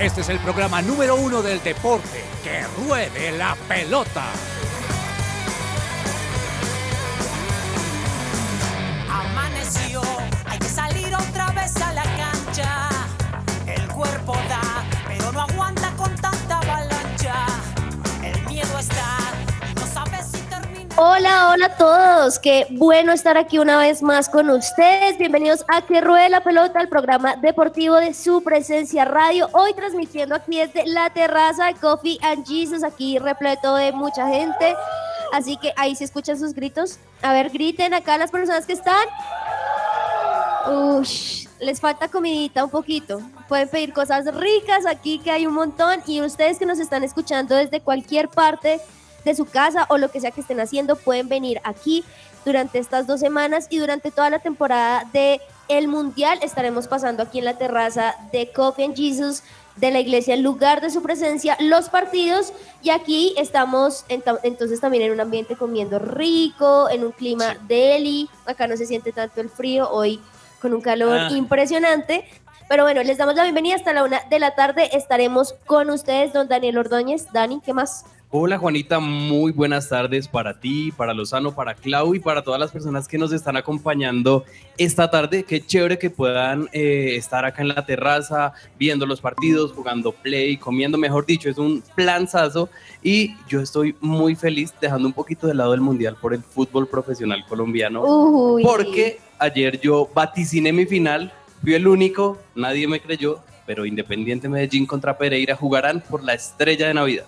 Este es el programa número uno del deporte. ¡Que ruede la pelota! Amaneció, hay que salir otra vez a la cancha. El cuerpo da, pero no aguanta Hola, hola a todos. Qué bueno estar aquí una vez más con ustedes. Bienvenidos a Que Ruede la Pelota, el programa deportivo de su presencia radio. Hoy transmitiendo aquí desde la terraza Coffee and Jesus, aquí repleto de mucha gente. Así que ahí se escuchan sus gritos. A ver, griten acá las personas que están. Ush, les falta comidita un poquito. Pueden pedir cosas ricas aquí, que hay un montón. Y ustedes que nos están escuchando desde cualquier parte de su casa o lo que sea que estén haciendo, pueden venir aquí durante estas dos semanas y durante toda la temporada de el Mundial estaremos pasando aquí en la terraza de Coffee and Jesus de la iglesia, el lugar de su presencia, los partidos y aquí estamos entonces también en un ambiente comiendo rico, en un clima deli, acá no se siente tanto el frío, hoy con un calor Ah. impresionante. Pero bueno, les damos la bienvenida hasta la una de la tarde. Estaremos con ustedes, don Daniel Ordóñez. Dani, ¿qué más? Hola Juanita, muy buenas tardes para ti, para Lozano, para Clau y para todas las personas que nos están acompañando esta tarde. Qué chévere que puedan eh, estar acá en la terraza, viendo los partidos, jugando play, comiendo, mejor dicho, es un planzazo y yo estoy muy feliz dejando un poquito de lado el mundial por el fútbol profesional colombiano. Uy. Porque ayer yo vaticiné mi final, fui el único, nadie me creyó, pero Independiente Medellín contra Pereira jugarán por la estrella de Navidad.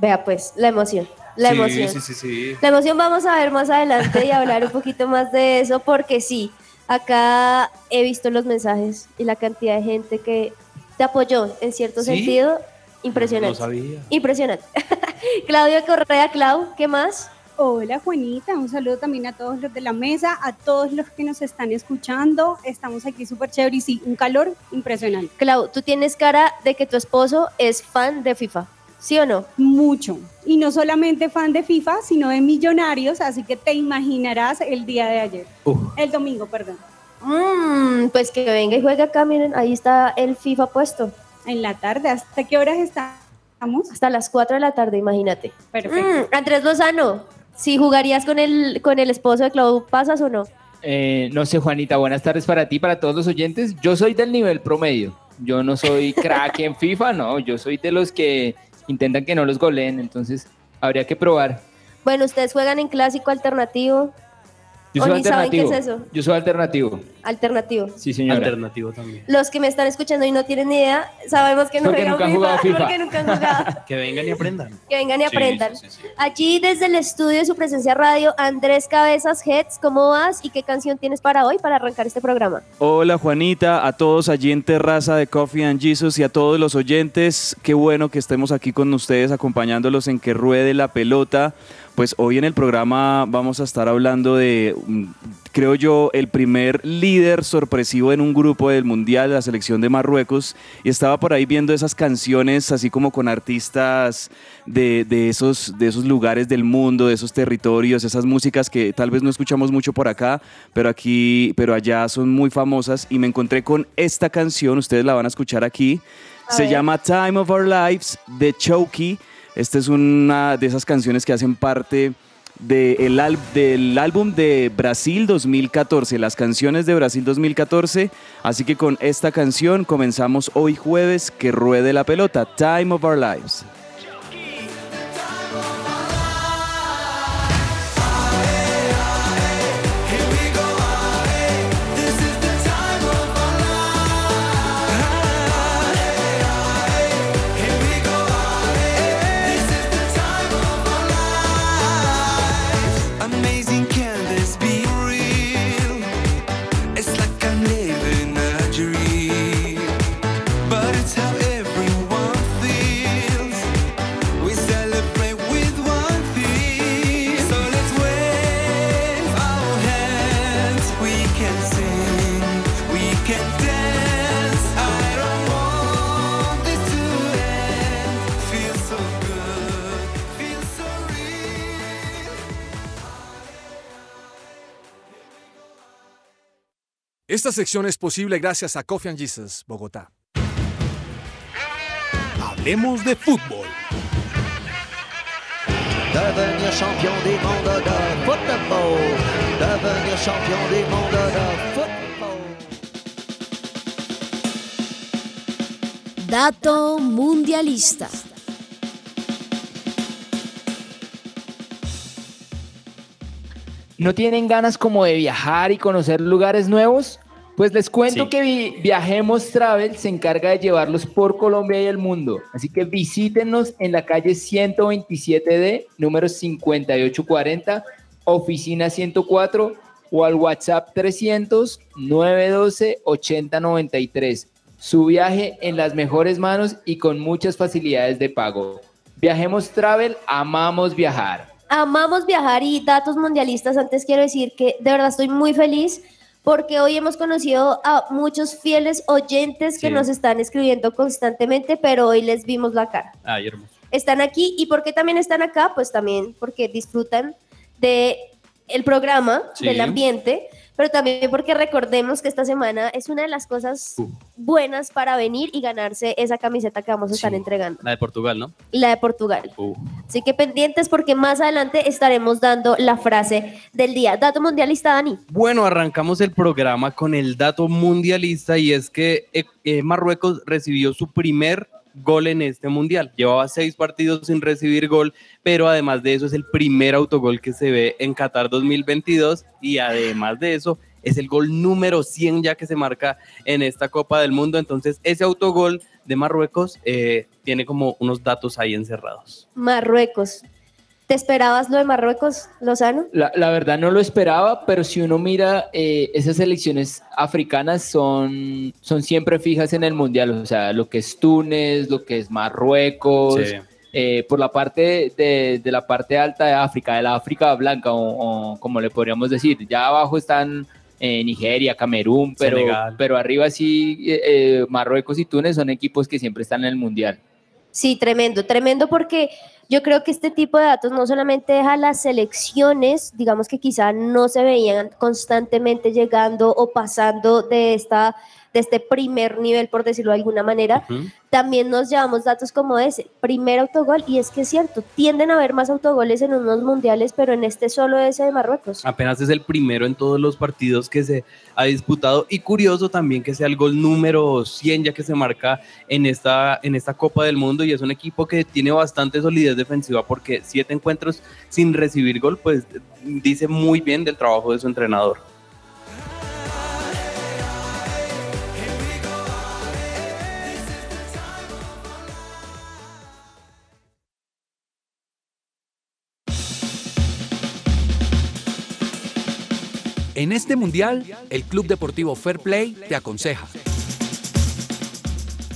Vea pues, la emoción, la sí, emoción. Sí, sí, sí. La emoción vamos a ver más adelante y hablar un poquito más de eso, porque sí, acá he visto los mensajes y la cantidad de gente que te apoyó en cierto ¿Sí? sentido. No Impresionante. sabía. Impresionante. Claudio Correa, Clau, ¿qué más? Hola Juanita, un saludo también a todos los de la mesa, a todos los que nos están escuchando. Estamos aquí súper chévere y sí, un calor impresionante. Clau, tú tienes cara de que tu esposo es fan de FIFA, ¿sí o no? Mucho. Y no solamente fan de FIFA, sino de millonarios, así que te imaginarás el día de ayer. Uf. El domingo, perdón. Mm, pues que venga y juegue acá, miren, ahí está el FIFA puesto. En la tarde, ¿hasta qué horas estamos? Hasta las 4 de la tarde, imagínate. Perfecto. Mm, Andrés Lozano, si jugarías con el, con el esposo de Clau, ¿pasas o no? Eh, no sé, Juanita, buenas tardes para ti, para todos los oyentes. Yo soy del nivel promedio. Yo no soy crack en FIFA, no. Yo soy de los que intentan que no los goleen, entonces habría que probar. Bueno, ustedes juegan en clásico alternativo. Yo ¿O soy ni saben qué alternativo. es eso? Yo soy alternativo. Alternativo. Sí, señora. Alternativo también. Los que me están escuchando y no tienen ni idea, sabemos que no Porque nunca han jugado FIFA. porque nunca han jugado. Que vengan y aprendan. que vengan y Sí, aprendan. sí, sí, sí. Allí desde el estudio de su presencia radio, Andrés Cabezas Heads, ¿cómo vas y qué canción tienes para hoy para arrancar este programa? Hola Juanita, a todos allí en Terraza de Coffee and Jesus y a todos los oyentes, qué bueno que estemos aquí con ustedes acompañándolos en que ruede la pelota. Pues hoy en el programa vamos a estar hablando de, mm, creo yo, el primer líder sorpresivo en un grupo del Mundial, la selección de Marruecos, y estaba por ahí viendo esas canciones así como con artistas de, de esos, de esos lugares del mundo, de esos territorios, esas músicas que tal vez no escuchamos mucho por acá, pero aquí, pero allá son muy famosas y me encontré con esta canción, ustedes la van a escuchar aquí, A se ver. llama Time of Our Lives de Chokey. Esta es una de esas canciones que hacen parte del álbum de Brasil 2014, las canciones de Brasil 2014. Así que con esta canción comenzamos hoy jueves que ruede la pelota, Time of Our Lives. Esta sección es posible gracias a Coffee and Jesus, Bogotá. hablemos de fútbol. Devenir champion du monde de football. Devenir champion du monde de football. Dato mundialista. ¿No tienen ganas como de viajar y conocer lugares nuevos? Pues les cuento Sí. que Vi- Viajemos Travel se encarga de llevarlos por Colombia y el mundo. Así que visítenos en la calle 127D, número 5840, oficina 104 o al WhatsApp 300 912 8093. Su viaje en las mejores manos y con muchas facilidades de pago. Viajemos Travel, amamos viajar. Amamos viajar y datos mundialistas. Antes quiero decir que de verdad estoy muy feliz porque hoy hemos conocido a muchos fieles oyentes que Sí. nos están escribiendo constantemente, pero hoy les vimos la cara. Ay, hermoso. Están aquí y ¿por qué también están acá? Pues también porque disfrutan de el programa, Sí. del ambiente, pero también porque recordemos que esta semana es una de las cosas Uh. buenas para venir y ganarse esa camiseta que vamos a estar Sí. entregando, La de Portugal, ¿no? la de Portugal. Uh. Así que pendientes porque más adelante estaremos dando la frase del día. Dato mundialista, Dani. Bueno, arrancamos el programa con el dato mundialista y es que eh, eh, Marruecos recibió su primer gol en este mundial. Llevaba seis partidos sin recibir gol, pero además de eso es el primer autogol que se ve en Qatar 2022 y además de eso es el gol número 100 ya que se marca en esta Copa del Mundo. Entonces ese autogol de Marruecos eh, tiene como unos datos ahí encerrados. Marruecos. ¿Te esperabas lo de Marruecos, Lozano? La, la verdad no lo esperaba, pero si uno mira, eh, esas selecciones africanas son, son siempre fijas en el mundial, o sea, lo que es Túnez, lo que es Marruecos, Sí. eh, por la parte de, de la parte alta de África, de la África blanca, o, o como le podríamos decir, ya abajo están eh, Nigeria, Camerún, pero, Senegal. pero arriba sí, Marruecos y Túnez son equipos que siempre están en el mundial. Sí, tremendo, tremendo porque yo creo que este tipo de datos no solamente deja las selecciones, digamos que quizá no se veían constantemente llegando o pasando de esta de este primer nivel, por decirlo de alguna manera, también nos llevamos datos como ese, primer autogol, y es que es cierto, tienden a haber más autogoles en unos mundiales, pero en este solo ese de Marruecos. Apenas es el primero en todos los partidos que se ha disputado y curioso también que sea el gol número 100 ya que se marca en esta, en esta Copa del Mundo y es un equipo que tiene bastante solidez defensiva porque siete encuentros sin recibir gol pues dice muy bien del trabajo de su entrenador. En este mundial, el Club Deportivo Fair Play te aconseja.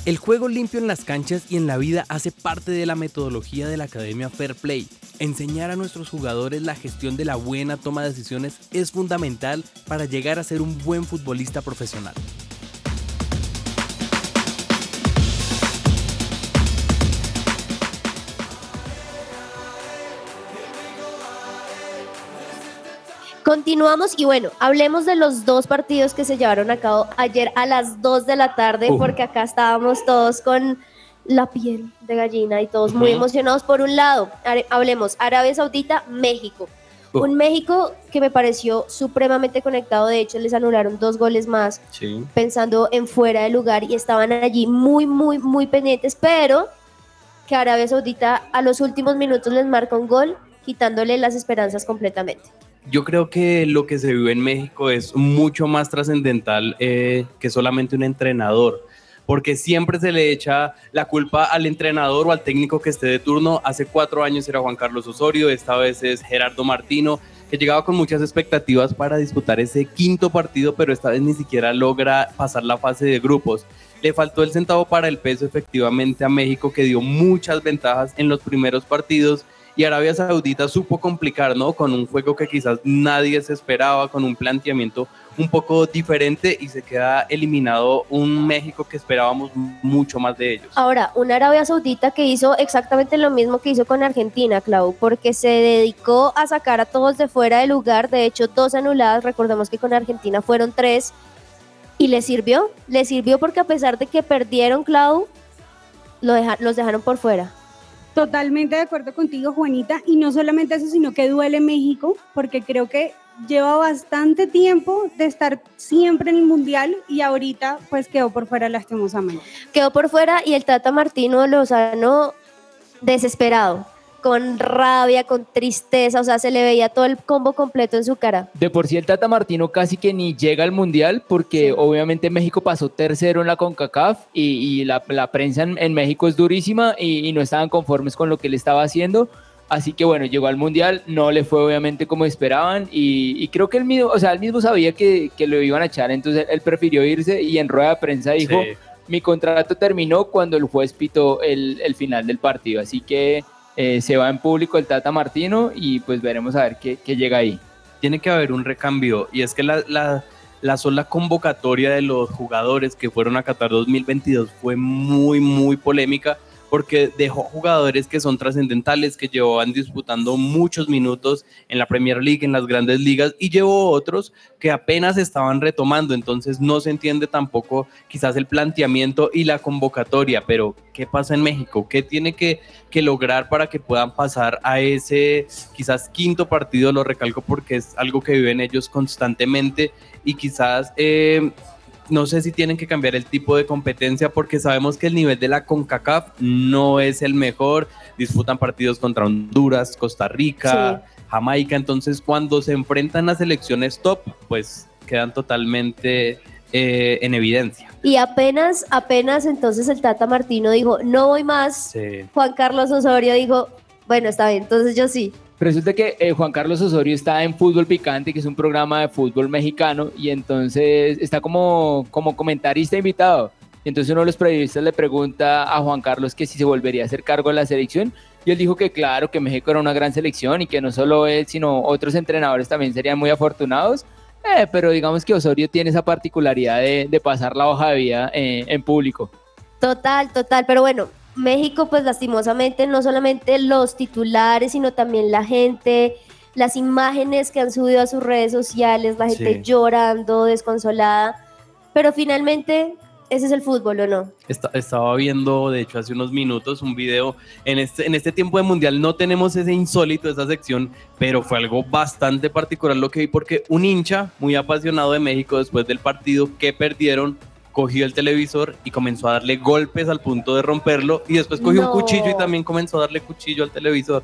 El juego limpio en las canchas y en la vida hace parte de la metodología de la Academia Fair Play. Enseñar a nuestros jugadores la gestión de la buena toma de decisiones es fundamental para llegar a ser un buen futbolista profesional. Continuamos y bueno, hablemos de los dos partidos que se llevaron a cabo ayer a las 2 de la tarde, porque acá estábamos todos con la piel de gallina y todos muy emocionados. Por un lado, hablemos Arabia Saudita, México. Un México que me pareció supremamente conectado, de hecho les anularon dos goles más Sí. pensando en fuera de lugar y estaban allí muy, muy, muy pendientes, pero que Arabia Saudita a los últimos minutos les marca un gol, quitándole las esperanzas completamente. Yo creo que lo que se vive en México es mucho más trascendental eh, que solamente un entrenador, porque siempre se le echa la culpa al entrenador o al técnico que esté de turno. Hace cuatro años era Juan Carlos Osorio, esta vez es Gerardo Martino, que llegaba con muchas expectativas para disputar ese quinto partido, pero esta vez ni siquiera logra pasar la fase de grupos. Le faltó el centavo para el peso efectivamente a México, que dio muchas ventajas en los primeros partidos y Arabia Saudita supo complicar, ¿no? Con un juego que quizás nadie se esperaba, con un planteamiento un poco diferente y se queda eliminado un México que esperábamos mucho más de ellos. Ahora, una Arabia Saudita que hizo exactamente lo mismo que hizo con Argentina, Clau, porque se dedicó a sacar a todos de fuera de lugar, de hecho, dos anuladas, recordemos que con Argentina fueron tres, y le sirvió, le sirvió porque a pesar de que perdieron, Clau, lo deja- los dejaron por fuera. Totalmente de acuerdo contigo, Juanita. Y no solamente eso, sino que duele México, porque creo que lleva bastante tiempo de estar siempre en el Mundial y ahorita pues quedó por fuera lastimosamente. Quedó por fuera y el Tata Martino Lozano desesperado, con rabia, con tristeza, o sea, se le veía todo el combo completo en su cara. De por sí el Tata Martino casi que ni llega al Mundial porque Sí. obviamente México pasó tercero en la CONCACAF y, y la, la prensa en, en México es durísima y, y no estaban conformes con lo que él estaba haciendo. Así que bueno, llegó al Mundial, no le fue obviamente como esperaban y, y creo que él mismo, o sea, él mismo sabía que, que lo iban a echar, entonces él prefirió irse y en rueda de prensa dijo, Sí. mi contrato terminó cuando el juez pitó el, el final del partido, así que eh, se va en público el Tata Martino y pues veremos a ver qué, qué llega ahí. tiene que haber un recambio y es que la, la, la sola convocatoria de los jugadores que fueron a Qatar 2022 fue muy, muy polémica porque dejó jugadores que son trascendentales, que llevaban disputando muchos minutos en la Premier League, en las grandes ligas, y llevó otros que apenas estaban retomando, entonces no se entiende tampoco quizás el planteamiento y la convocatoria, pero ¿qué pasa en México? ¿Qué tiene que, que lograr para que puedan pasar a ese quizás quinto partido? Lo recalco porque es algo que viven ellos constantemente y quizás... eh, no sé si tienen que cambiar el tipo de competencia porque sabemos que el nivel de la CONCACAF no es el mejor. Disputan partidos contra Honduras, Costa Rica, Jamaica. Entonces, cuando se enfrentan a selecciones top, pues quedan totalmente eh, en evidencia. Y apenas, apenas entonces el Tata Martino dijo, no voy más. Sí. Juan Carlos Osorio dijo, bueno, está bien, entonces yo sí. Resulta que eh, Juan Carlos Osorio está en Fútbol Picante, que es un programa de fútbol mexicano, y entonces está como, como comentarista invitado. Y entonces uno de los periodistas le pregunta a Juan Carlos que si se volvería a hacer cargo de la selección, y él dijo que claro, que México era una gran selección y que no solo él, sino otros entrenadores también serían muy afortunados. Eh, pero digamos que Osorio tiene esa particularidad de, de pasar la hoja de vida eh, en público. Total, total, pero bueno, México pues lastimosamente no solamente los titulares, sino también la gente, las imágenes que han subido a sus redes sociales, la gente Sí. llorando, desconsolada, pero finalmente ese es el fútbol, ¿o no? Esta- estaba viendo, de hecho, hace unos minutos un video. En este, en este tiempo de mundial no tenemos ese insólito, esa sección, pero fue algo bastante particular lo que vi, porque un hincha muy apasionado de México después del partido que perdieron, cogió el televisor y comenzó a darle golpes al punto de romperlo, y después cogió No. un cuchillo y también comenzó a darle cuchillo al televisor.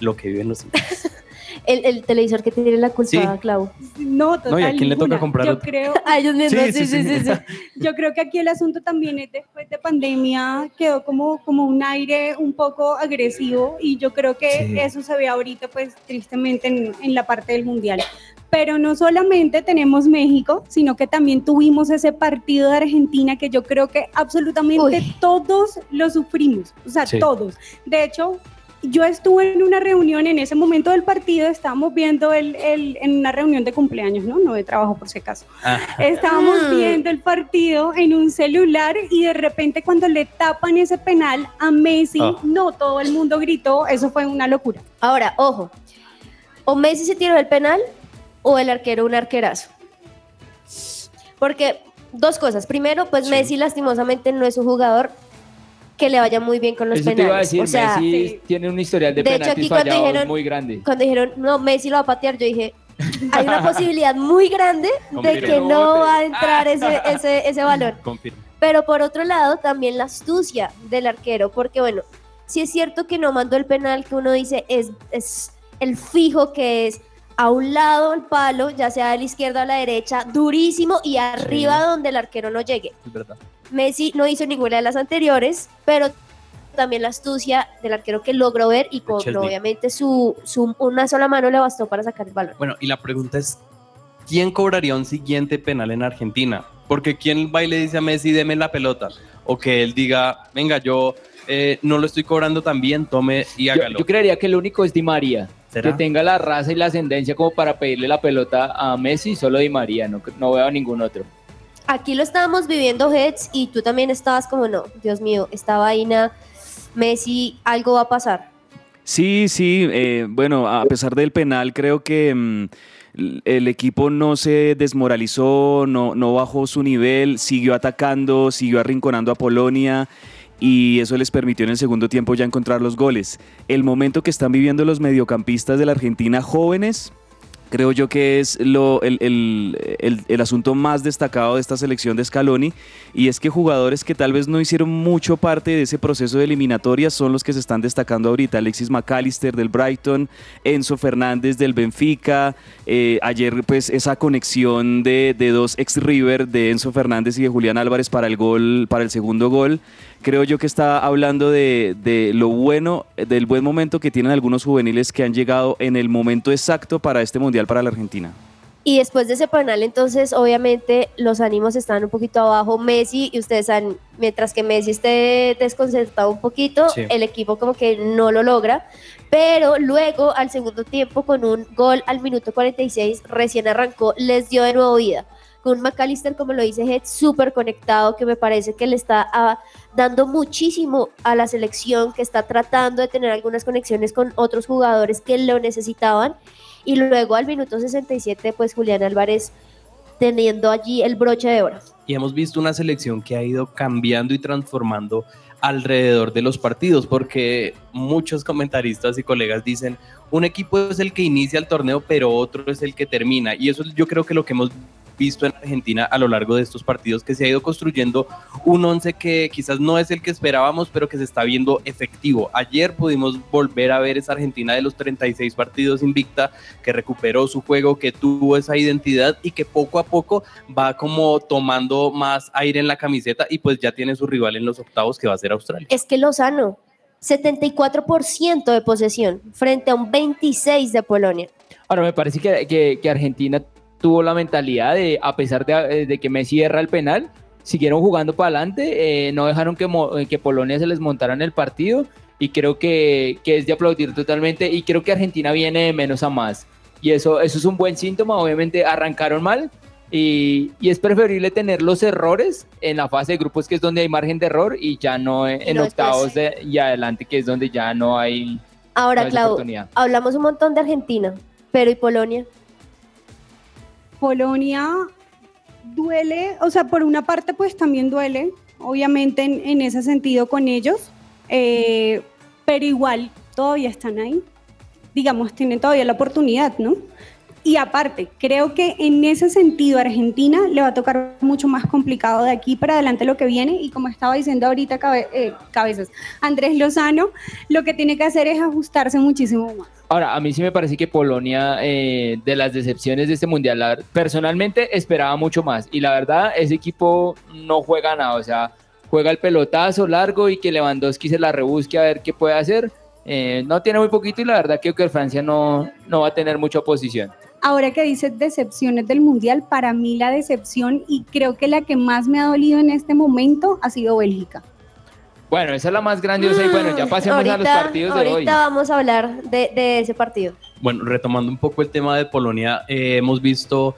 Lo que viven los hinchas. El, el televisor que tiene la culpa, Sí. Clau. No, total. No, ¿y a quién le toca ninguna. comprar Yo otro? creo, A ellos mismos, sí, sí, sí, sí. Yo creo que aquí el asunto también es después de pandemia quedó como, como un aire un poco agresivo y yo creo que Sí. eso se ve ahorita pues tristemente en, en la parte del mundial. Pero no solamente tenemos México, sino que también tuvimos ese partido de Argentina que yo creo que absolutamente Uy. todos lo sufrimos, o sea, Sí. todos. De hecho, yo estuve en una reunión en ese momento del partido, estábamos viendo el, el- en una reunión de cumpleaños, ¿no? No de trabajo por si acaso. Ah, Estábamos Mm. viendo el partido en un celular y de repente cuando le tapan ese penal a Messi, Ah. no, todo el mundo gritó, eso fue una locura. Ahora, ojo, o Messi se tiró el penal o el arquero un arquerazo. Porque dos cosas. Primero, pues Sí. Messi lastimosamente no es un jugador que le vaya muy bien con los Eso te iba a penales. decir, o sea, Messi sí. tiene un historial de, De hecho, penaltis aquí cuando fallados dijeron- muy grande. cuando dijeron, no, Messi lo va a patear, yo dije, hay una posibilidad muy grande de Confirmo. que no va a entrar ese, ese, ese balón. Pero por otro lado, también la astucia del arquero, porque bueno, si es cierto que no mandó el penal que uno dice es, es el fijo que es a un lado el palo, ya sea de la izquierda o a la derecha, durísimo y arriba donde el arquero no llegue. Es verdad. Messi no hizo ninguna de las anteriores, pero también la astucia del arquero que logró ver y con obviamente su, su una sola mano le bastó para sacar el balón. Bueno, y la pregunta es, ¿quién cobraría un siguiente penal en Argentina? Porque ¿quién va y le dice a Messi, deme la pelota? O que él diga, venga, yo eh, no lo estoy cobrando tan bien, tome y Yo, hágalo. yo creería que el único es Di María. ¿Será? Que tenga la raza y la ascendencia como para pedirle la pelota a Messi, solo Di María, no, no veo a ningún otro. Aquí lo estábamos viviendo, Heads, y tú también estabas como, no, Dios mío, esta vaina, Messi, algo va a pasar. Sí, sí, eh, bueno, a pesar del penal, creo que mm, el equipo no se desmoralizó, no, no bajó su nivel, siguió atacando, siguió arrinconando a Polonia y eso les permitió en el segundo tiempo ya encontrar los goles. El momento que están viviendo los mediocampistas de la Argentina jóvenes, creo yo que es lo, el, el- el- asunto más destacado de esta selección de Scaloni y es que jugadores que tal vez no hicieron mucho parte de ese proceso de eliminatoria son los que se están destacando ahorita. Alexis McAllister del Brighton, Enzo Fernández del Benfica, eh, ayer pues esa conexión de, de dos ex River de Enzo Fernández y de Julián Álvarez para el gol, para el segundo gol creo yo que está hablando de, de lo bueno, del buen momento que tienen algunos juveniles que han llegado en el momento exacto para este mundial para la Argentina. Y después de ese penal, entonces, obviamente, los ánimos están un poquito abajo. Messi, y ustedes saben, mientras que Messi esté desconcertado un poquito, Sí. el equipo como que no lo logra. Pero luego, al segundo tiempo, con un gol al minuto 46, recién arrancó, les dio de nuevo vida. Con McAllister, como lo dice Head, súper conectado, que me parece que le está ah, dando muchísimo a la selección, que está tratando de tener algunas conexiones con otros jugadores que lo necesitaban. Y luego al minuto 67, pues Julián Álvarez teniendo allí el broche de oro. y hemos visto una selección que ha ido cambiando y transformando alrededor de los partidos, porque muchos comentaristas y colegas dicen, un equipo es el que inicia el torneo, pero otro es el que termina. Y eso es yo creo que lo que hemos visto en Argentina a lo largo de estos partidos, que se ha ido construyendo un once que quizás no es el que esperábamos, pero que se está viendo efectivo. Ayer pudimos volver a ver esa Argentina de los 36 partidos invicta, que recuperó su juego, que tuvo esa identidad y que poco a poco va como tomando más aire en la camiseta y pues ya tiene su rival en los octavos que va a ser Australia. Es que Lozano, 74% de posesión frente a un 26% de Polonia. Ahora, me parece que, que- que Argentina tuvo la mentalidad de, a pesar de, de que Messi erra el penal, siguieron jugando para adelante, eh, no dejaron que, eh, que Polonia se les montara en el partido y creo que, que es de aplaudir totalmente y creo que Argentina viene de menos a más. Y eso, eso es un buen síntoma, obviamente arrancaron mal y, y es preferible tener los errores en la fase de grupos que es donde hay margen de error y ya no en, no octavos de- y adelante que es donde ya no hay, no Ahora, hay Clau, hablamos un montón de Argentina, pero ¿y Polonia? Polonia duele, o sea, por una parte pues también duele, obviamente en, en ese sentido con ellos, eh, pero igual todavía están ahí, digamos, tienen todavía la oportunidad, ¿no? Y aparte, creo que en ese sentido Argentina le va a tocar mucho más complicado de aquí para adelante lo que viene y como estaba diciendo ahorita eh, cabezas, Andrés Lozano, lo que tiene que hacer es ajustarse muchísimo más. Ahora, a mí sí me parece que Polonia, eh, de las decepciones de este mundial, personalmente esperaba mucho más. Y la verdad, ese equipo no juega nada. O sea, juega el pelotazo largo y que Lewandowski se la rebusque a ver qué puede hacer. Eh, no tiene muy poquito y la verdad creo que Francia no, no va a tener mucha oposición. Ahora que dices decepciones del Mundial, para mí la decepción y creo que la que más me ha dolido en este momento ha sido Bélgica. Bueno, esa es la más grandiosa y bueno, ya pasemos a los ahorita, partidos de hoy. ahorita vamos a hablar de, de ese partido. Bueno, retomando un poco el tema de Polonia, eh, hemos visto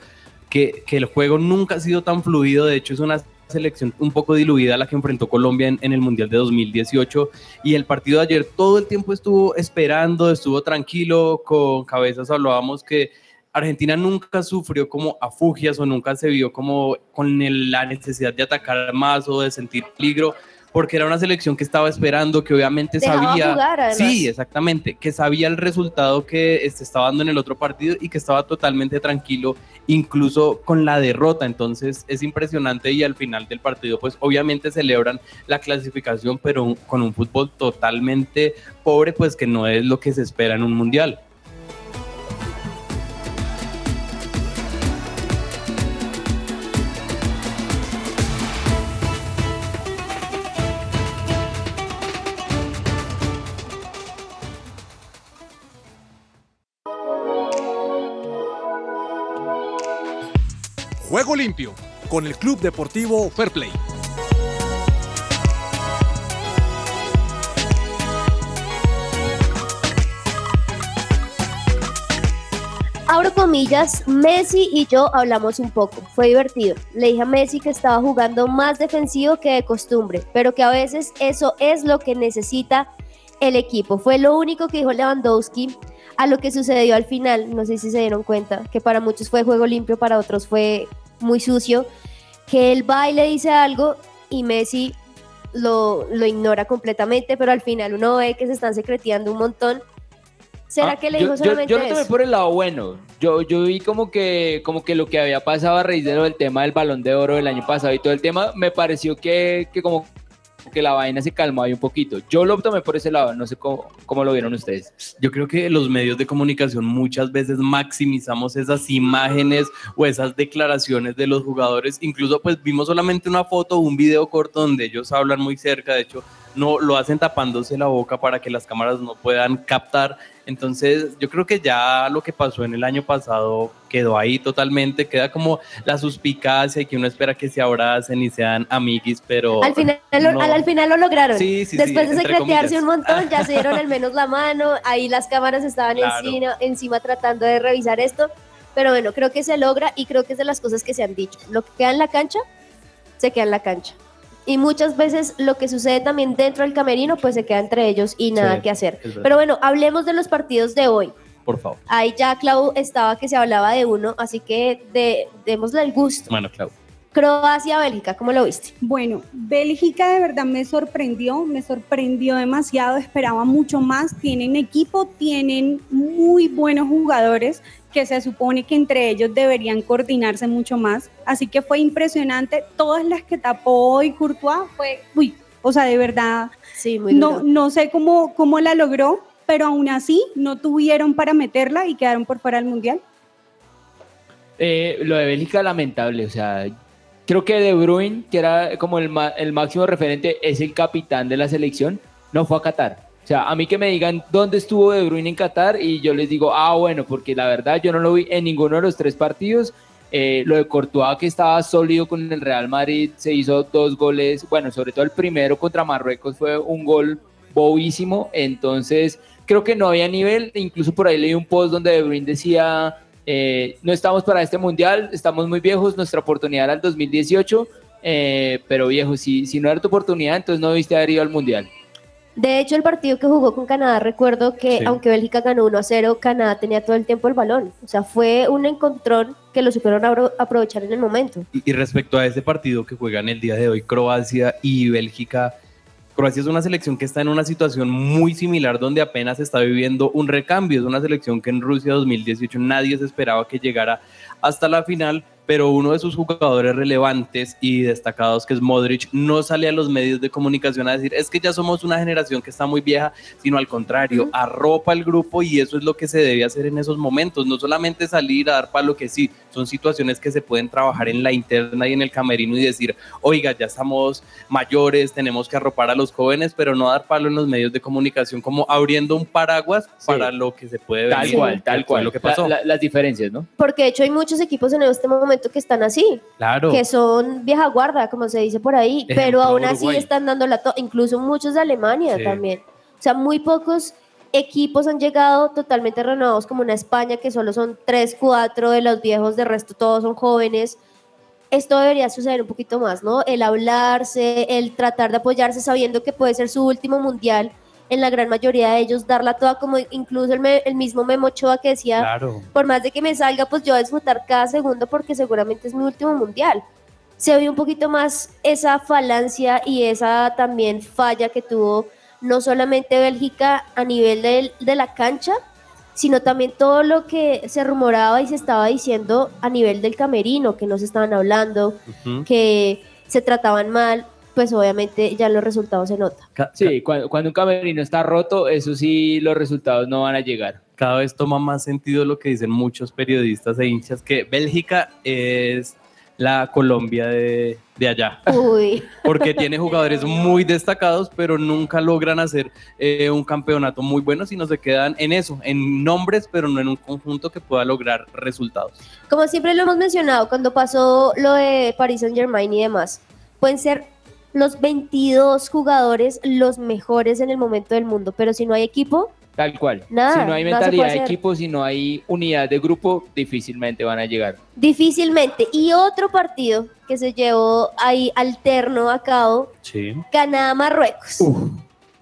que, que el juego nunca ha sido tan fluido, de hecho es una selección un poco diluida la que enfrentó Colombia en, en el Mundial de 2018 y el partido de ayer todo el tiempo estuvo esperando, estuvo tranquilo, con cabezas hablábamos que Argentina nunca sufrió como afugias o nunca se vio como con el- la necesidad de atacar más o de sentir peligro, porque era una selección que estaba esperando, que obviamente Dejaba sabía... jugar, sí, exactamente, que sabía el resultado que se estaba dando en el otro partido y que estaba totalmente tranquilo, incluso con la derrota. Entonces es impresionante y al final del partido, pues obviamente celebran la clasificación, pero con un fútbol totalmente pobre, pues que no es lo que se espera en un mundial. Limpio con el Club Deportivo Fair Play. Abro comillas, Messi y yo hablamos un poco, fue divertido. Le dije a Messi que estaba jugando más defensivo que de costumbre, pero que a veces eso es lo que necesita el equipo. Fue lo único que dijo Lewandowski a lo que sucedió al final. No sé si se dieron cuenta, que para muchos fue juego limpio, para otros fue muy sucio. Que él va y le dice algo y Messi lo, lo ignora completamente, pero al final uno ve que se están secreteando un montón. ¿Será Ah, que le yo, dijo yo- solamente yo lo tomé eso? por el lado bueno. Yo, yo vi como que, como que lo que había pasado a raíz de lo del tema del balón de oro del año pasado y todo el tema, me pareció que, que como que la vaina se calmó ahí un poquito. Yo lo tomé por ese lado, no sé cómo, cómo lo vieron ustedes. Yo creo que los medios de comunicación muchas veces maximizamos esas imágenes o esas declaraciones de los jugadores. Incluso pues vimos solamente una foto o un video corto donde ellos hablan muy cerca. De hecho, no lo hacen tapándose la boca para que las cámaras no puedan captar. Entonces, yo creo que ya lo que pasó en el año pasado quedó ahí totalmente. Queda como la suspicacia y que uno espera que se abracen y sean amiguis, pero Al final, no. al, al final lo lograron. Sí, sí, sí, Después de secretearse un montón, ya se dieron al menos la mano. Ahí las cámaras estaban Claro. encima, encima tratando de revisar esto. Pero bueno, creo que se logra y creo que es de las cosas que se han dicho. Lo que queda en la cancha, se queda en la cancha. Y muchas veces lo que sucede también dentro del camerino, pues se queda entre ellos y nada Sí, que hacer. Pero bueno, hablemos de los partidos de hoy. por favor. Ahí ya Clau estaba que se hablaba de uno, así que de, démosle el gusto. Bueno, Clau. Croacia-Bélgica, ¿cómo lo viste? Bueno, Bélgica de verdad me sorprendió, me sorprendió demasiado, esperaba mucho más. Tienen equipo, tienen muy buenos jugadores que se supone que entre ellos deberían coordinarse mucho más. Así que fue impresionante. Todas las que tapó hoy Courtois fue, uy, o sea, de verdad, Sí, muy no, no sé cómo, cómo la logró, pero aún así no tuvieron para meterla y quedaron por fuera del Mundial. Eh, lo de Bélgica lamentable, o sea, creo que De Bruyne, que era como el, el máximo referente, es el capitán de la selección, no fue a Qatar. O sea, a mí que me digan dónde estuvo De Bruyne en Qatar y yo les digo, ah, bueno, porque la verdad yo no lo vi en ninguno de los tres partidos. Eh, lo de Courtois, que estaba sólido con el Real Madrid, se hizo dos goles, bueno, sobre todo el primero contra Marruecos fue un gol bobísimo, entonces creo que no había nivel, incluso por ahí leí un post donde De Bruyne decía, eh, no estamos para este mundial, estamos muy viejos, nuestra oportunidad era el 2018, eh, pero viejo, si, si no era tu oportunidad, entonces no debiste haber ido al mundial. De hecho, el partido que jugó con Canadá, recuerdo que Sí. aunque Bélgica ganó 1 a 0, Canadá tenía todo el tiempo el balón. O sea, fue un encontrón que lo supieron apro- aprovechar en el momento. Y, y respecto a ese partido que juegan el día de hoy, Croacia y Bélgica, Croacia es una selección que está en una situación muy similar donde apenas está viviendo un recambio. Es una selección que en Rusia 2018 nadie se esperaba que llegara hasta la final, pero uno de sus jugadores relevantes y destacados, que es Modric, no sale a los medios de comunicación a decir es que ya somos una generación que está muy vieja, sino al contrario, arropa al grupo y eso es lo que se debe hacer en esos momentos. No solamente salir a dar palo que sí, son situaciones que se pueden trabajar en la interna y en el camerino y decir, oiga, ya estamos mayores, tenemos que arropar a los jóvenes, pero no dar palo en los medios de comunicación, como abriendo un paraguas para lo que se puede Tal venir, cual, tal cual. Lo que pasó. La- la- las diferencias, ¿no? Porque de hecho hay muchos equipos en este momento que están así, claro. que son vieja guarda, como se dice por ahí, Ejemplo, pero aún así Uruguay. están dando la incluso muchos de Alemania Sí. también. O sea, muy pocos equipos han llegado totalmente renovados como una España, que solo son 3, 4 de los viejos, de resto todos son jóvenes. Esto debería suceder un poquito más, ¿no? El hablarse, el tratar de apoyarse sabiendo que puede ser su último mundial, en la gran mayoría de ellos darla toda, como incluso el, me- el mismo Memo Ochoa que decía, Claro. por más de que me salga, pues yo voy a disfrutar cada segundo porque seguramente es mi último mundial. Se ve un poquito más esa falancia y esa también falla que tuvo no solamente Bélgica a nivel del- de la cancha, sino también todo lo que se rumoraba y se estaba diciendo a nivel del camerino, que no se estaban hablando, que se trataban mal, pues obviamente ya los resultados se notan. Ca- Sí, cuando, cuando un camerino está roto, eso sí, los resultados no van a llegar. cada vez toma más sentido lo que dicen muchos periodistas e hinchas, que Bélgica es la Colombia de, de allá, Uy, porque tiene jugadores muy destacados, pero nunca logran hacer eh, un campeonato muy bueno, sino se quedan en eso, en nombres, pero no en un conjunto que pueda lograr resultados. como siempre lo hemos mencionado, cuando pasó lo de Paris Saint Germain y demás, pueden ser los 22 jugadores los mejores en el momento del mundo, pero si no hay equipo, Tal cual. Nada, si no hay mentalidad de equipo, si no hay unidad de grupo, difícilmente van a llegar. difícilmente. Y otro partido que se llevó ahí alterno a cabo, Sí. Canadá-Marruecos,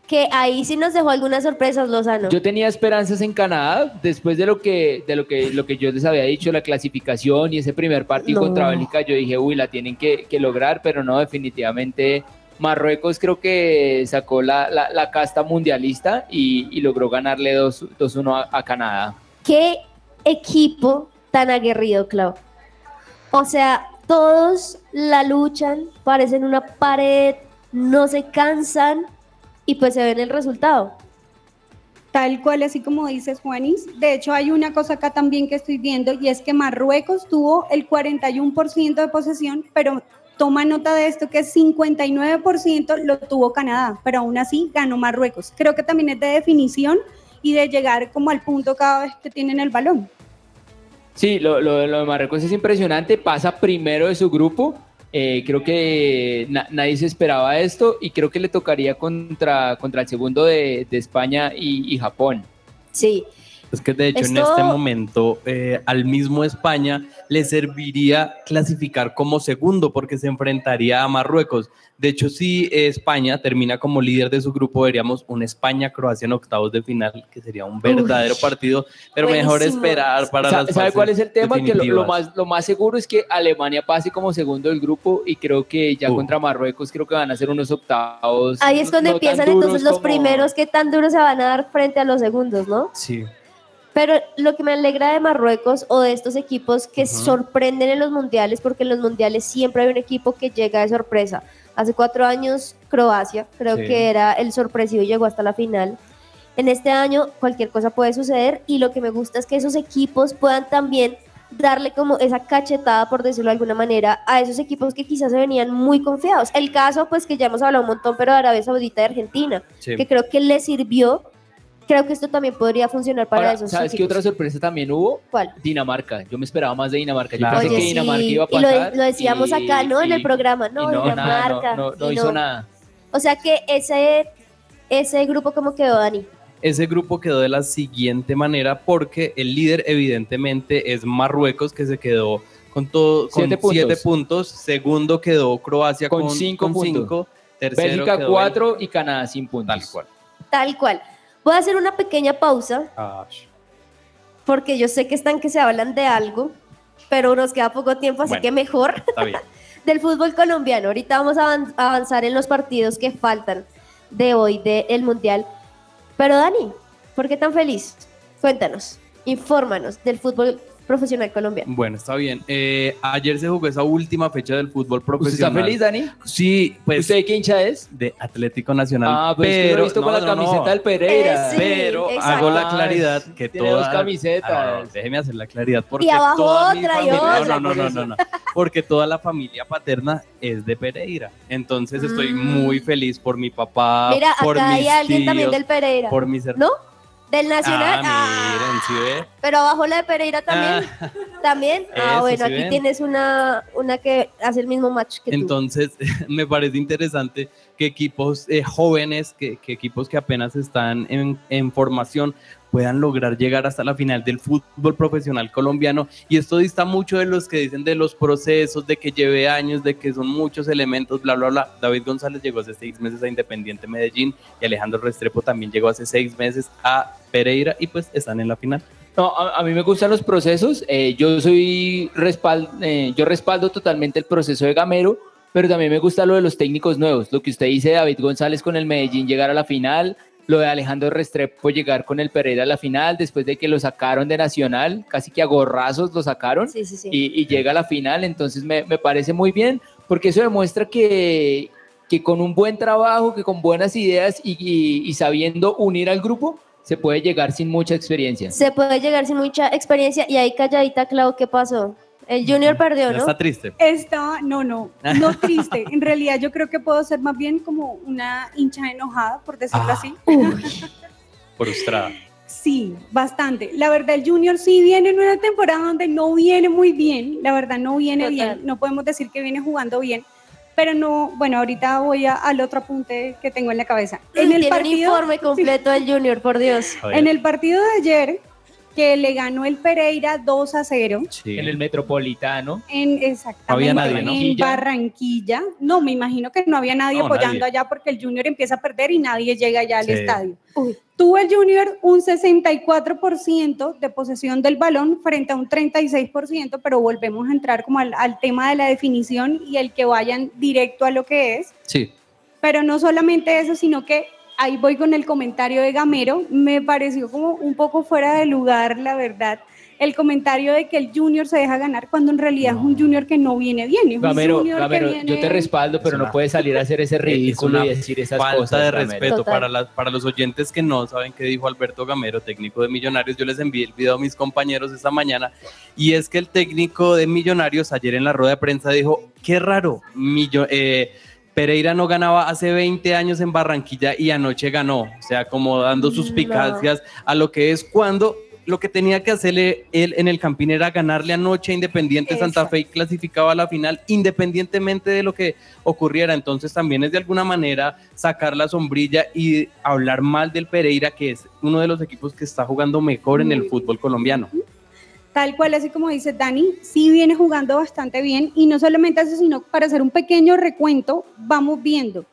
que ahí sí nos dejó algunas sorpresas, Lozano. Yo tenía esperanzas en Canadá después de lo que de lo que lo que yo les había dicho, la clasificación y ese primer partido No. contra Bélgica, yo dije, uy, la tienen que, que lograr, pero no, definitivamente Marruecos creo que sacó la, la- la casta mundialista y, y logró ganarle 2 2-1 a, a Canadá. Qué equipo tan aguerrido, Clau. O sea, todos la luchan, parecen una pared, no se cansan y pues se ve en el resultado. Tal cual, así como dices, Juanis. De hecho, hay una cosa acá también que estoy viendo y es que Marruecos tuvo el 41% de posesión, pero toma nota de esto que 59% lo tuvo Canadá, pero aún así ganó Marruecos. Creo que también es de definición y de llegar como al punto cada vez que tienen el balón. Sí, lo, lo- lo de Marruecos es impresionante, pasa primero de su grupo. Eh, creo que na- nadie se esperaba esto y creo que le tocaría contra, contra el segundo de, de España y Japón. Sí, Es que de hecho en Esto- este momento eh, al mismo España le serviría clasificar como segundo porque se enfrentaría a Marruecos. De hecho, si eh, España termina como líder de su grupo, veríamos un España-Croacia en octavos de final, que sería un verdadero partido, pero mejor buenísimo. esperar para Sa- las ¿Sabe cuál es el tema? Que lo, lo más, lo más seguro es que Alemania pase como segundo del grupo y creo que ya Uh. contra Marruecos creo que van a ser unos octavos. ahí es cuando no empiezan entonces los como- primeros que tan duros se van a dar frente a los segundos, ¿no? Sí. Pero lo que me alegra de Marruecos o de estos equipos que sorprenden en los mundiales, porque en los mundiales siempre hay un equipo que llega de sorpresa. Hace cuatro años Croacia, creo Sí. que era el sorpresivo y llegó hasta la final. En este año cualquier cosa puede suceder y lo que me gusta es que esos equipos puedan también darle como esa cachetada, por decirlo de alguna manera, a esos equipos que quizás se venían muy confiados. El caso, pues que ya hemos hablado un montón, pero de Arabia Saudita y Argentina, Sí. que creo que le sirvió. Creo que esto también podría funcionar para esos ¿Sabes qué otra sorpresa también hubo? ¿Cuál? Dinamarca. Yo me esperaba más de Dinamarca. Yo pensé Oye, que sí, Dinamarca iba a y lo, pasar. lo decíamos y- acá, ¿no? En el programa, y no, Dinamarca. no, no, no y hizo nada. O sea que ese, ese grupo, ¿cómo quedó, Dani? Ese grupo quedó de la siguiente manera porque el líder evidentemente es Marruecos que se quedó con todo con Siete siete puntos. puntos. Segundo quedó Croacia Con con, cinco con puntos. cinco. Tercero Bélgica quedó 4 y Canadá sin puntos. Tal cual. Tal cual. Voy a hacer una pequeña pausa porque yo sé que están que se hablan de algo, pero nos queda poco tiempo, así Bueno. que mejor Está bien. del fútbol colombiano. Ahorita vamos a avan- a avanzar en los partidos que faltan de hoy del Mundial. Pero Dani, ¿por qué tan feliz? Cuéntanos, infórmanos del fútbol profesional colombiano. Bueno, está bien. Eh, ayer se jugó esa última fecha del fútbol ¿Usted está profesional. feliz, Dani? Sí, pues ¿Usted qué hincha es? de Atlético Nacional. Ah, pues es que lo he visto con no, la no, no. camiseta del Pereira. Eh, sí. Pero exacto. hago la Ah, claridad que tiene toda... dos camisetas. Ah, déjeme hacer la claridad porque Y abajo toda mi otra y familia- otra, No, no, no, no, eso. no, no. Porque toda la familia paterna es de Pereira. Entonces estoy Mm. muy feliz por mi papá, Mira, por acá hay mis alguien también tíos, del Pereira. por mis her- ¿No? Del Nacional. Ah, miren, ¿sí? Pero abajo la de Pereira también. También. Ah, bueno, ¿sí aquí ven? tienes una, una que hace el mismo match que tú. Entonces, me parece interesante que equipos eh, jóvenes, que, que equipos que apenas están en, en formación, puedan lograr llegar hasta la final del fútbol profesional colombiano. Y esto dista mucho de los que dicen de los procesos, de que lleve años, de que son muchos elementos, bla, bla, bla. David González llegó hace seis meses a Independiente Medellín y Alejandro Restrepo también llegó hace seis meses a Pereira y pues están en la final. No, a, a mí me gustan los procesos. eh, yo soy respal, eh, yo respaldo totalmente el proceso de Gamero, pero también me gusta lo de los técnicos nuevos. Lo que usted dice David González con el Medellín llegar a la final, lo de Alejandro Restrepo llegar con el Pereira a la final después de que lo sacaron de Nacional, casi que a gorrazos lo sacaron Sí, sí, sí. y, y llega a la final. Entonces me, me parece muy bien porque eso demuestra que, que con un buen trabajo, que con buenas ideas y, y- y sabiendo unir al grupo, se puede llegar sin mucha experiencia. Se puede llegar sin mucha experiencia y ahí calladita, Clau, ¿qué pasó? El Junior perdió, ¿no? está triste. Estaba, no, no, no triste. En realidad yo creo que puedo ser más bien como una hincha enojada, por decirlo Ah. así. Frustrada. Sí, bastante. La verdad, el Junior sí viene en una temporada donde no viene muy bien. La verdad, no viene Total. bien. No podemos decir que viene jugando bien. Pero no, bueno, ahorita voy a- al otro apunte que tengo en la cabeza. En el Tiene un partido, informe completo del Junior, por Dios. En el partido de ayer, que le ganó el Pereira 2 a 0. Sí. En el Metropolitano. En, exactamente, Había nadie, ¿no? en Barranquilla. Barranquilla. No, me imagino que no había nadie No, apoyando nadie. allá porque el Junior empieza a perder y nadie llega allá al Sí. estadio. Uy. Tuvo el Junior un 64% de posesión del balón frente a un 36%, pero volvemos a entrar como al, al tema de la definición y el que vayan directo a lo que es. Sí. Pero no solamente eso, sino que ahí voy con el comentario de Gamero, me pareció como un poco fuera de lugar, la verdad, el comentario de que el junior se deja ganar cuando en realidad es un junior que no viene bien. Es un Gamero, Gamero, viene- yo te respaldo, pero no puedes salir a hacer ese ridículo y decir esas falta cosas. de Gamero. respeto Total. para, las- para los oyentes que no saben qué dijo Alberto Gamero, técnico de Millonarios. Yo les envié el video a mis compañeros esta mañana y es que el técnico de Millonarios ayer en la rueda de prensa dijo, qué raro, Millo- eh, Pereira no ganaba hace 20 años en Barranquilla y anoche ganó, o sea, como dando sus No. a lo que es cuando... Lo que tenía que hacerle él en el Campín era ganarle anoche a Independiente Santa. Fe y clasificaba a la final independientemente de lo que ocurriera. Entonces también es de alguna manera sacar la sombrilla y hablar mal del Pereira, que es uno de los equipos que está jugando mejor en el fútbol colombiano. Tal cual, así como dice Dani, sí viene jugando bastante bien y no solamente eso, sino para hacer un pequeño recuento, vamos viendo.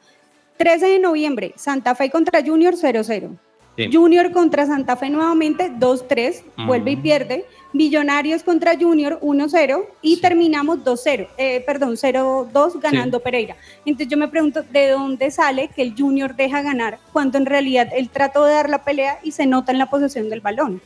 13 de noviembre, Santa Fe contra Junior 0-0. Sí. Junior contra Santa Fe nuevamente 2-3, vuelve y pierde. Millonarios contra Junior 1-0 y Sí. terminamos 2-0, eh, perdón, 0-2 ganando Pereira. Entonces yo me pregunto, ¿de dónde sale que el Junior deja ganar cuando en realidad él trató de dar la pelea y se nota en la posesión del balón?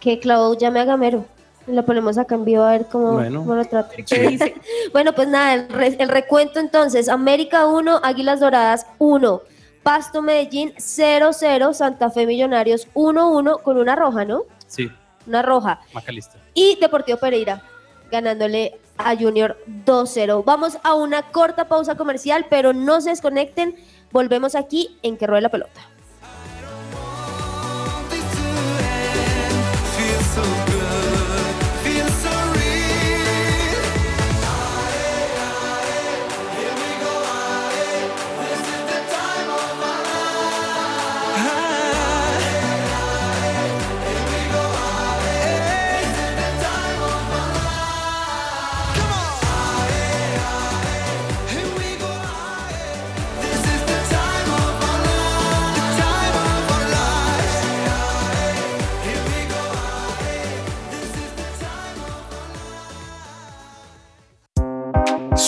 Que Clau llame a Gamero. Lo ponemos acá en vivo a ver cómo, Bueno. cómo lo trata. Bueno, pues nada, el, re- el recuento entonces, América 1, Águilas Doradas 1, Pasto Medellín 0-0, Santa Fe Millonarios 1-1 con una roja, ¿no? Sí, Una roja. Macalista. Y Deportivo Pereira ganándole a Junior 2-0. Vamos a una corta pausa comercial, pero no se desconecten. Volvemos aquí en Que Ruede la Pelota.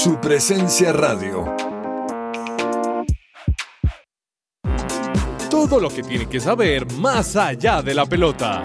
Su presencia radio. Todo lo que tiene que saber más allá de la pelota.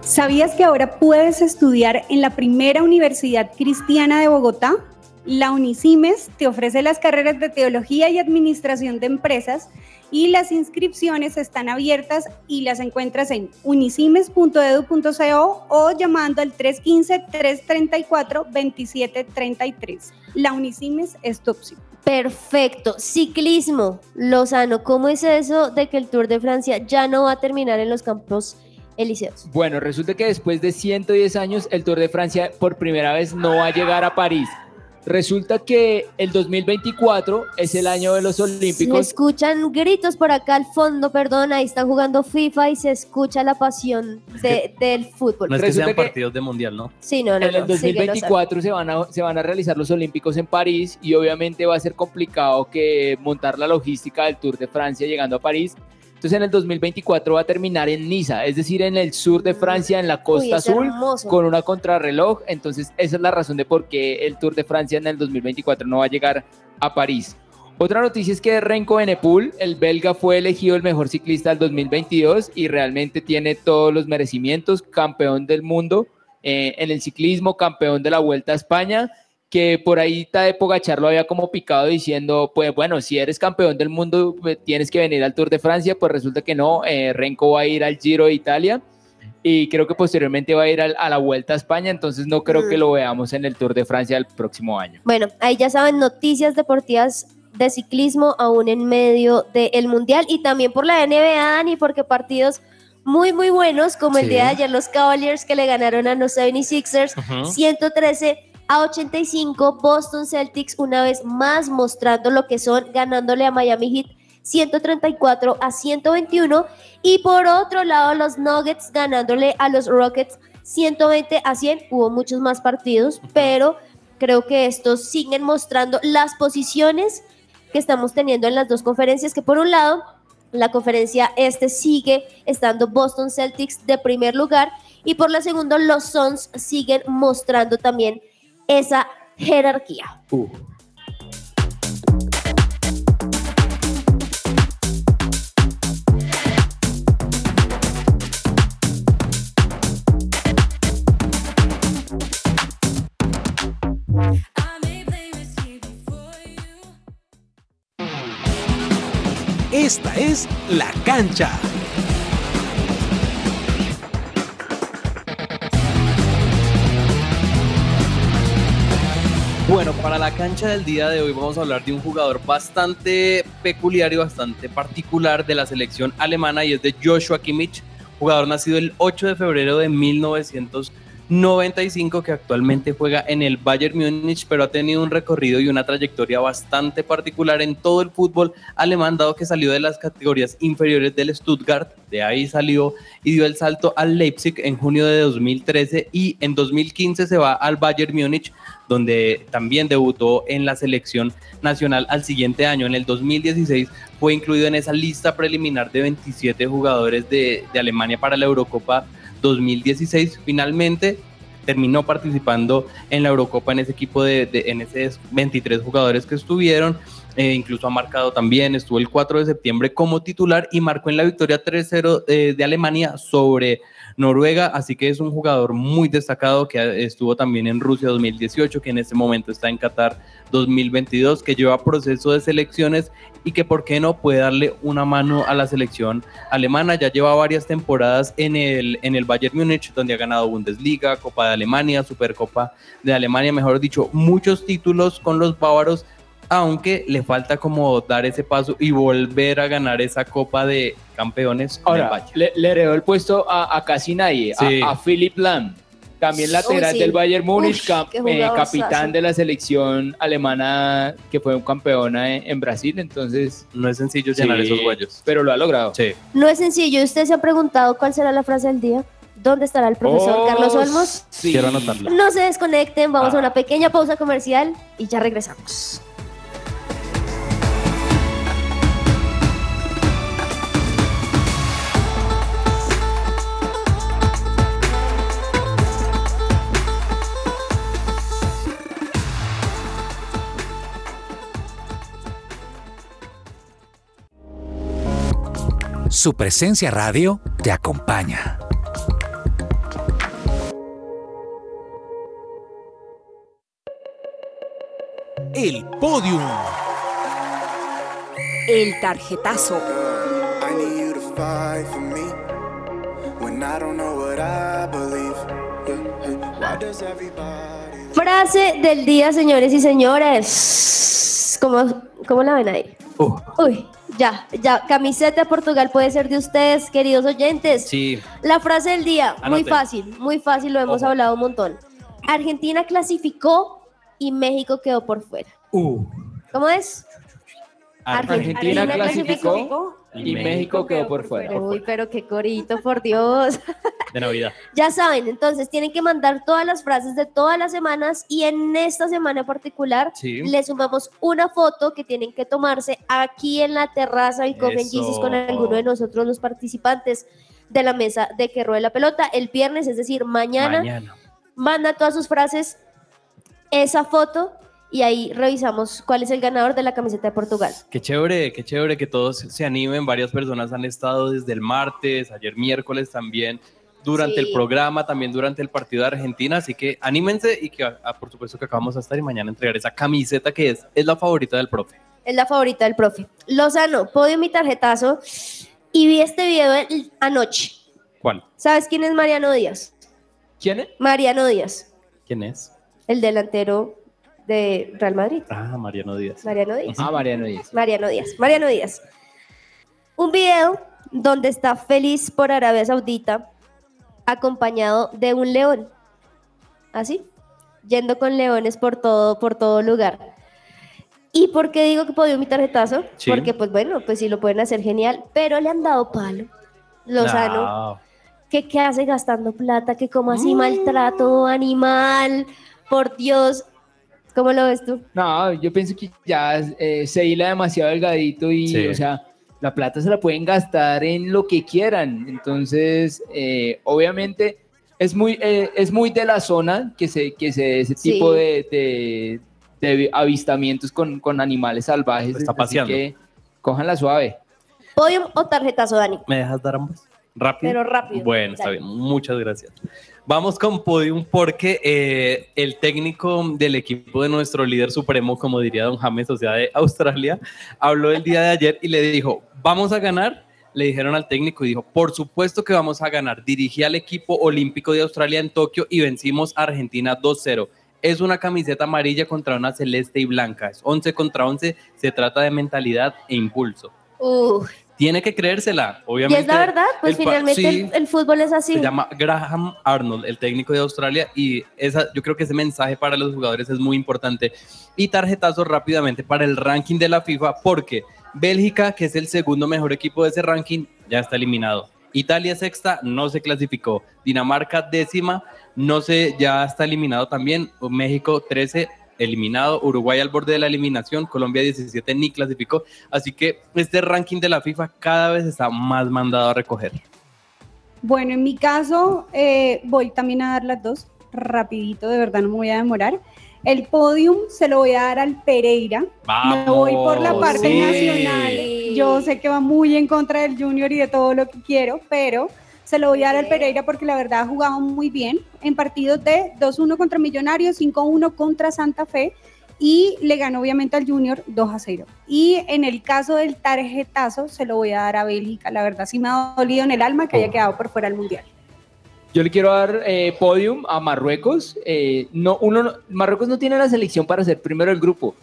¿Sabías que ahora puedes estudiar en la primera universidad cristiana de Bogotá? La Unicimes te ofrece las carreras de Teología y Administración de Empresas y las inscripciones están abiertas y las encuentras en unicimes.edu.co o llamando al 315-334-2733. La Unicimes es tu opción. Perfecto. Ciclismo. Lozano, ¿cómo es eso de que el Tour de Francia ya no va a terminar en los campos elíseos? Bueno, resulta que después de 110 años el Tour de Francia por primera vez no va a llegar a París. Resulta que el 2024 es el año de los Se Olímpicos. escuchan gritos por acá al fondo, perdón, ahí están jugando FIFA y se escucha la pasión de- del fútbol. No es que Resulta sean que- partidos de mundial, ¿no? Sí, no, no, En el no, sigue, Lozano. 2024 se van, a, se van a realizar los Olímpicos en París y obviamente va a ser complicado que montar la logística del Tour de Francia llegando a París. Entonces en el 2024 va a terminar en Niza, es decir, en el sur de Francia, en la costa Uy, azul, hermoso. con una contrarreloj. Entonces esa es la razón de por qué el Tour de Francia en el 2024 no va a llegar a París. Otra noticia es que Renko Benepul, el belga, fue elegido el mejor ciclista del 2022 y realmente tiene todos los merecimientos, campeón del mundo eh, en el ciclismo, campeón de la Vuelta a España, que por ahí Tadej Pogacar lo había como picado diciendo, pues bueno, si eres campeón del mundo pues, tienes que venir al Tour de Francia, pues resulta que no, eh, Renko va a ir al Giro de Italia y creo que posteriormente va a ir al- a la Vuelta a España, entonces no creo que lo veamos en el Tour de Francia el próximo año. Bueno, ahí ya saben, noticias deportivas de ciclismo aún en medio del Mundial y también por la NBA, Dani, porque partidos muy, muy buenos, como el Sí. día de ayer los Cavaliers que le ganaron a los 76ers, Ujú. 113 a 85, Boston Celtics una vez más mostrando lo que son, ganándole a Miami Heat 134 a 121 y por otro lado los Nuggets ganándole a los Rockets 120 a 100, hubo muchos más partidos, pero creo que estos siguen mostrando las posiciones que estamos teniendo en las dos conferencias, que por un lado la conferencia este sigue estando Boston Celtics de primer lugar y por la segunda los Suns siguen mostrando también esa jerarquía. Esta es La Cancha. Para la cancha del día de hoy vamos a hablar de un jugador bastante peculiar y bastante particular de la selección alemana y es de Joshua Kimmich, jugador nacido el 8 de febrero de 1995 que actualmente juega en el Bayern Múnich, pero ha tenido un recorrido y una trayectoria bastante particular en todo el fútbol alemán, dado que salió de las categorías inferiores del Stuttgart, de ahí salió y dio el salto al Leipzig en junio de 2013 y en 2015 se va al Bayern Múnich donde también debutó en la selección nacional al siguiente año. En el 2016 fue incluido en esa lista preliminar de 27 jugadores de, de Alemania para la Eurocopa 2016. Finalmente terminó participando en la Eurocopa en ese equipo de, en esos 23 jugadores que estuvieron. Eh, incluso ha marcado también, estuvo el 4 de septiembre como titular y marcó en la victoria 3-0 eh, de Alemania sobre Noruega, así que es un jugador muy destacado que estuvo también en Rusia 2018, que en este momento está en Qatar 2022, que lleva proceso de selecciones y que por qué no puede darle una mano a la selección alemana. Ya lleva varias temporadas en el, en el Bayern Múnich, donde ha ganado Bundesliga, Copa de Alemania, Supercopa de Alemania, mejor dicho, muchos títulos con los bávaros, aunque le falta como dar ese paso y volver a ganar esa Copa de Campeones. Ahora, le, le heredó el puesto a, a casi nadie, a- Sí. a, Philip Lahm, también lateral sí. del Bayern Múnich, Uf, eh, capitán de la selección alemana que fue un campeona en, en Brasil, entonces... No es sencillo llenar Sí, esos huellos. Pero lo ha logrado. Sí. No es sencillo. ¿Usted se ha preguntado cuál será la frase del día? ¿Dónde estará el profesor Oh, Carlos Olmos? sí. Quiero anotarla. No se desconecten, vamos Ah. a una pequeña pausa comercial y ya regresamos. Su presencia radio te acompaña. El Podium. El tarjetazo. Frase del día, señores y señores. ¿Cómo, cómo la ven ahí? Uh, Uy, ya, ya. Camiseta de Portugal puede ser de ustedes, queridos oyentes. sí. La frase del día, muy fácil, muy fácil, lo hemos Ojo. hablado un montón. Argentina clasificó y México quedó por fuera. Uh. ¿Cómo es? Argentina Argentina clasificó y México quedó por fuera. Uy, pero qué corito, por Dios. De Navidad. Ya saben, entonces tienen que mandar todas las frases de todas las semanas y en esta semana en particular Sí. le sumamos una foto que tienen que tomarse aquí en la terraza y Coffee con alguno de nosotros los participantes de la mesa de que ruede la pelota el viernes, es decir, mañana. Mañana. Manda todas sus frases, esa foto y ahí revisamos cuál es el ganador de la camiseta de Portugal. Qué chévere, qué chévere que todos se animen. Varias personas han estado desde el martes, ayer miércoles también, durante Sí. el programa, también durante el partido de Argentina. Así que anímense y que, ah, por supuesto, que acabamos a estar y mañana entregar esa camiseta que es, es la favorita del profe. Es la favorita del profe. Lozano, podio mi tarjetazo y vi este video el- anoche. ¿Cuál? ¿Sabes quién es Mariano Díaz? ¿Quién es? Mariano Díaz, ¿Quién es? el delantero de Real Madrid. Ah, Mariano Díaz. Mariano Díaz. Ah, Mariano Díaz. Mariano Díaz. Mariano Díaz. Un video donde está feliz por Arabia Saudita acompañado de un león. Así, yendo con leones por todo, por todo lugar. ¿Y por qué digo que podió mi tarjetazo? Sí. Porque, pues bueno, pues sí lo pueden hacer genial, pero le han dado palo. Lozano, No. que qué hace gastando plata, que como así maltrato animal, por Dios. ¿Cómo lo ves tú? No, yo pienso que ya eh, se hila demasiado delgadito y, Sí. o sea, la plata se la pueden gastar en lo que quieran. Entonces, eh, obviamente, es muy, eh, es muy de la zona que se, que se ese Sí. tipo de, de- de avistamientos con, con animales salvajes. Está así paseando. que cójanla suave. ¿Podium o tarjetazo, Dani? ¿Me dejas dar ambos? ¿Rápido? Pero rápido. Bueno, está Dale. bien. Muchas gracias. Vamos con podium porque eh, el técnico del equipo de nuestro líder supremo, como diría don James, o sea, de Australia, habló el día de ayer y le dijo, vamos a ganar. Le dijeron al técnico y dijo, por supuesto que vamos a ganar. Dirigí al equipo olímpico de Australia en Tokio y vencimos a Argentina 2-0. Es una camiseta amarilla contra una celeste y blanca. Es 11 contra 11. Se trata de mentalidad e impulso. Tiene que creérsela, y obviamente. es la verdad, pues el finalmente sí. el, el fútbol es así. Se llama Graham Arnold, el técnico de Australia, y esa, yo creo que ese mensaje para los jugadores es muy importante. Y tarjetazo rápidamente para el ranking de la FIFA, porque Bélgica, que es el segundo mejor equipo de ese ranking, ya está eliminado. Italia sexta, no se clasificó. Dinamarca décima, no se, ya está eliminado también. México 13, eliminado. Uruguay al borde de la eliminación. Colombia 17 ni clasificó. Así que este ranking de la FIFA cada vez está más mandado a recoger. Bueno, en mi caso, eh, voy también a dar las dos, rapidito, de verdad no me voy a demorar. El podium se lo voy a dar al Pereira. Me voy por la Vamos, parte sí. nacional. Yo sé que va muy en contra del Junior y de todo lo que quiero, pero se lo voy a dar al Pereira porque la verdad ha jugado muy bien en partidos de 2-1 contra Millonarios, 5-1 contra Santa Fe y le ganó obviamente al Junior 2-0. Y en el caso del tarjetazo se lo voy a dar a Bélgica. La verdad sí me ha dolido en el alma que haya quedado por fuera del Mundial. Yo le quiero dar eh, podium a Marruecos. Eh, no, uno, no- Marruecos no tiene la selección para ser primero del grupo,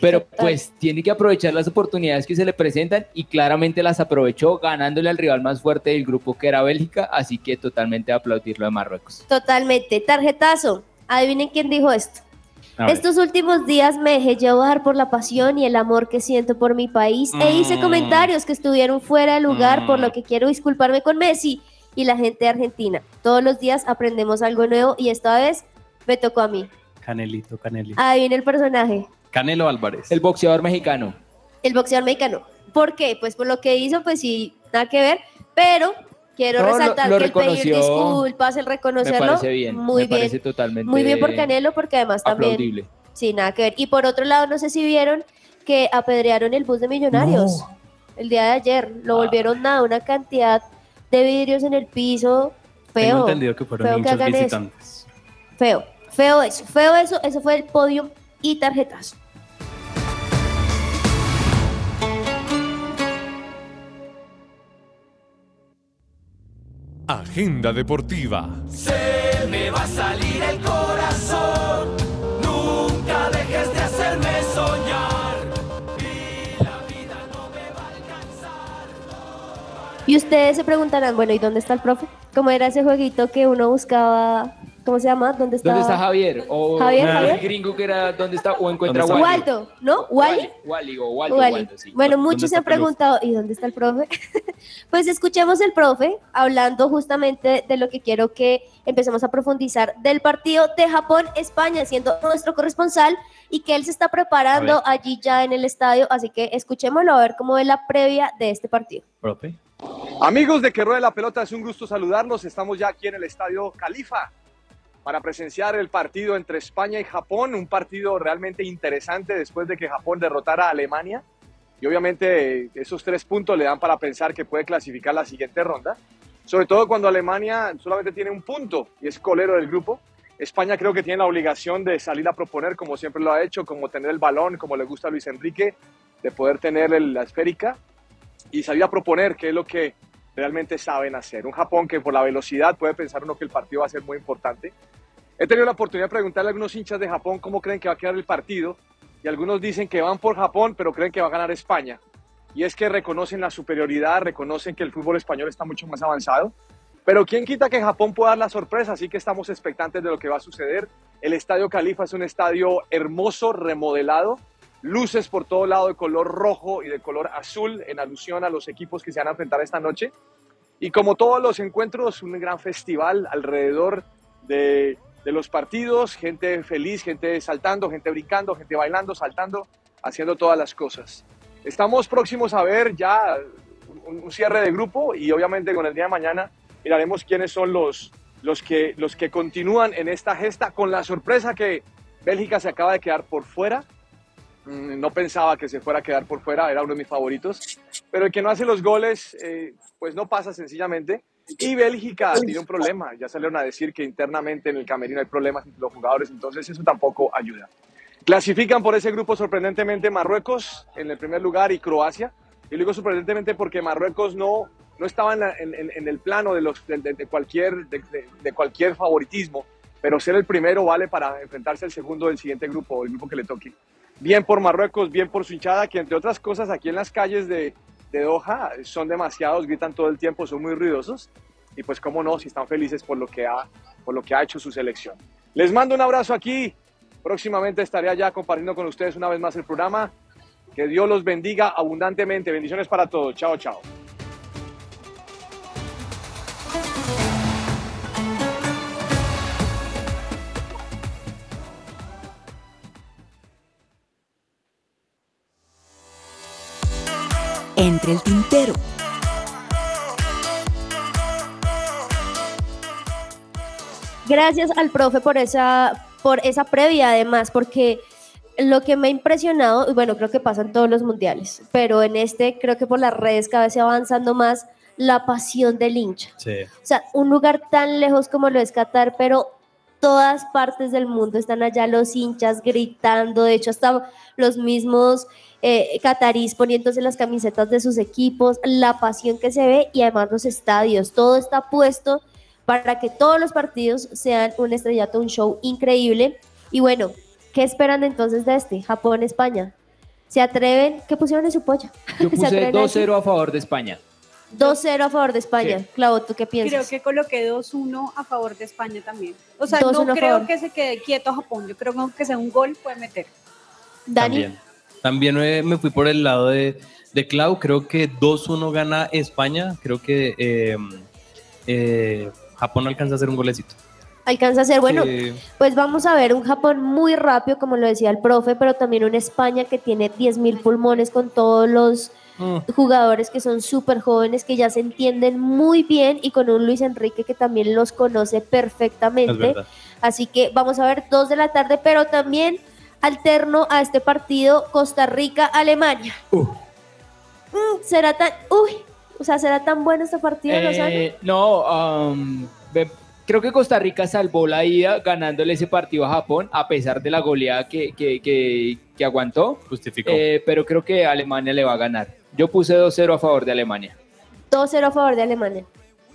pero pues tiene que aprovechar las oportunidades que se le presentan y claramente las aprovechó ganándole al rival más fuerte del grupo que era Bélgica, así que totalmente aplaudirlo de Marruecos. Totalmente. Tarjetazo. Adivinen quién dijo esto. Estos últimos días me dejé llevar por la pasión y el amor que siento por mi país e hice Mm. comentarios que estuvieron fuera de lugar, por Mm. lo que quiero disculparme con Messi y la gente de Argentina. Todos los días aprendemos algo nuevo y esta vez me tocó a mí. Canelito, Canelito. Adivinen el personaje, Canelo Álvarez. El boxeador mexicano. el boxeador mexicano. ¿Por qué? Pues por lo que hizo, pues sí, nada que ver, pero quiero No, lo- resaltar lo que el pedir disculpas, el Me reconocerlo, parece bien. muy me bien. parece totalmente Muy bien por Canelo, porque además también aplaudible. Sí, nada que ver. Y por otro lado, no sé si vieron que apedrearon el bus de Millonarios el día de ayer. Lo volvieron nada, una cantidad de vidrios en el piso. Feo. Tengo entendido que fueron feo que hagan eso. visitantes. Feo, feo eso, feo eso. Eso fue el podio y tarjetazo. Agenda deportiva. Se me va a salir el corazón. Y ustedes se preguntarán, bueno, ¿y dónde está el profe? ¿Cómo era ese jueguito que uno buscaba? ¿Cómo se llama? ¿Dónde está? ¿Dónde está Javier? O Javier, el Javier. gringo que era ¿dónde está? O encuentra ¿Dónde Wally. Waldo, ¿no? ¿Wally? Wally o Waldo, Wally. Waldo, sí. Bueno, ¿Dónde muchos se han preguntado, ¿y dónde está el profe? pues escuchemos el profe hablando justamente de lo que quiero que empecemos a profundizar del partido de Japón-España, siendo nuestro corresponsal y que él se está preparando allí ya en el estadio, así que escuchémoslo a ver cómo es la previa de este partido. Profe. Amigos de Que Ruede la Pelota, es un gusto saludarlos. Estamos ya aquí en el Estadio Califa para presenciar el partido entre España y Japón, un partido realmente interesante después de que Japón derrotara a Alemania. Y obviamente esos tres puntos le dan para pensar que puede clasificar la siguiente ronda, sobre todo cuando Alemania solamente tiene un punto y es colero del grupo. España creo que tiene la obligación de salir a proponer como siempre lo ha hecho, como tener el balón, como le gusta a Luis Enrique, de poder tener la esférica y salir a proponer, que es lo que realmente saben hacer. Un Japón que por la velocidad puede pensar uno que el partido va a ser muy importante. He tenido la oportunidad de preguntarle a algunos hinchas de Japón cómo creen que va a quedar el partido y algunos dicen que van por Japón pero creen que va a ganar España. Y es que reconocen la superioridad, reconocen que el fútbol español está mucho más avanzado. Pero quién quita que Japón pueda dar la sorpresa, así que estamos expectantes de lo que va a suceder. El Estadio Califa es un estadio hermoso, remodelado, luces por todo lado de color rojo y de color azul en alusión a los equipos que se van a enfrentar esta noche. Y como todos los encuentros, un gran festival alrededor de, de los partidos, gente feliz, gente saltando, gente brincando, gente bailando, saltando, haciendo todas las cosas. Estamos próximos a ver ya un- cierre de grupo y obviamente con el día de mañana miraremos quiénes son los, los, que, los que continúan en esta gesta con la sorpresa que Bélgica se acaba de quedar por fuera. Mm, No pensaba que se fuera a quedar por fuera, era uno de mis favoritos. Pero el que no hace los goles, eh, pues no pasa sencillamente. Y Bélgica tiene un problema. Ya salieron a decir que internamente en el camerino hay problemas entre los jugadores, entonces eso tampoco ayuda. Clasifican por ese grupo sorprendentemente Marruecos en el primer lugar y Croacia. Y luego sorprendentemente porque Marruecos no, no estaba en, el plano de, los, de, cualquier, de, cualquier favoritismo, pero ser el primero vale para enfrentarse al segundo del siguiente grupo, el grupo que le toque. Bien por Marruecos, bien por su hinchada, que entre otras cosas aquí en las calles de, de Doha son demasiados, gritan todo el tiempo, son muy ruidosos. Y pues cómo no, si están felices por lo que ha, por lo que ha hecho su selección. Les mando un abrazo aquí. Próximamente estaré allá compartiendo con ustedes una vez más el programa. Que Dios los bendiga abundantemente. Bendiciones para todos. Chao, chao. Entre el tintero. Gracias al profe por esa, por esa previa además, porque lo que me ha impresionado, y bueno, creo que pasa en todos los mundiales, pero en este creo que por las redes cada vez se va avanzando más la pasión del hincha. Sí. O sea, un lugar tan lejos como lo es Qatar, pero todas partes del mundo están allá los hinchas gritando, de hecho hasta los mismos eh, catarís poniéndose las camisetas de sus equipos, la pasión que se ve y además los estadios, todo está puesto para que todos los partidos sean un estrellato, un show increíble. Y bueno, ¿qué esperan entonces de este? Japón-España. ¿Se atreven? ¿Qué pusieron en su polla? Yo ¿Se puse atreven a decir? 2-0 a favor de España. 2-0 a favor de España. Sí. Clavo, ¿tú qué Creo piensas? que coloqué 2-1 a favor de España también. O sea, 2-1 no creo que se quede quieto Japón. Yo creo que aunque sea un gol puede meter. Dani. También, También me fui por el lado de, de Clau. Creo que 2-1 gana España. Creo que eh, eh, Japón alcanza a hacer un golecito. Alcanza a ser, bueno, Sí. pues vamos a ver un Japón muy rápido, como lo decía el profe, pero también una España que tiene 10.000 pulmones con todos los Mm. jugadores que son súper jóvenes, que ya se entienden muy bien y con un Luis Enrique que también los conoce perfectamente. Así que vamos a ver dos de la tarde, pero también alterno a este partido Costa Rica-Alemania. Mm, será tan, uy, o sea, será tan bueno este partido? Eh, no, um, creo que Costa Rica salvó la ida ganándole ese partido a Japón, a pesar de la goleada que, que, que- que aguantó. Justificó. Eh, pero creo que Alemania le va a ganar. Yo puse 2-0 a favor de Alemania. 2-0 a favor de Alemania.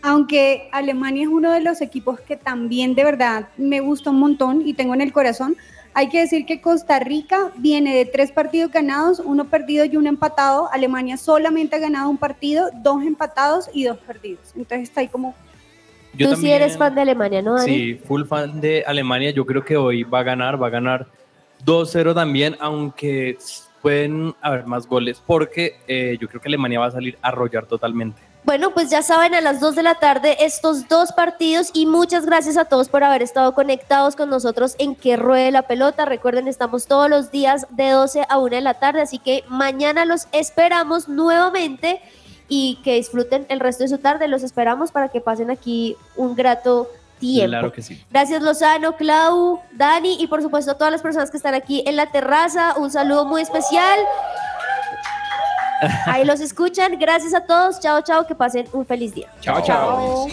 Aunque Alemania es uno de los equipos que también de verdad me gusta un montón y tengo en el corazón, hay que decir que Costa Rica viene de tres partidos ganados, uno perdido y uno empatado. Alemania solamente ha ganado un partido, dos empatados y dos perdidos. Entonces está ahí como Yo Tú sí también- eres fan de Alemania, ¿no, Dani? Sí, full fan de Alemania. Yo creo que hoy va a ganar, va a ganar 2-0 también, aunque pueden haber más goles, porque eh, yo creo que Alemania va a salir a arrollar totalmente. Bueno, pues ya saben, a las 2 de la tarde estos dos partidos y muchas gracias a todos por haber estado conectados con nosotros en Que Ruede la Pelota. Recuerden, estamos todos los días de 12 a 1 de la tarde, así que mañana los esperamos nuevamente y que disfruten el resto de su tarde. Los esperamos para que pasen aquí un grato tiempo. Claro que sí. Gracias Lozano, Clau, Dani y por supuesto a todas las personas que están aquí en la terraza. Un saludo muy especial. Ahí los escuchan. Gracias a todos. Chao, chao. Que pasen un feliz día. Chao, chao.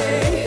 Day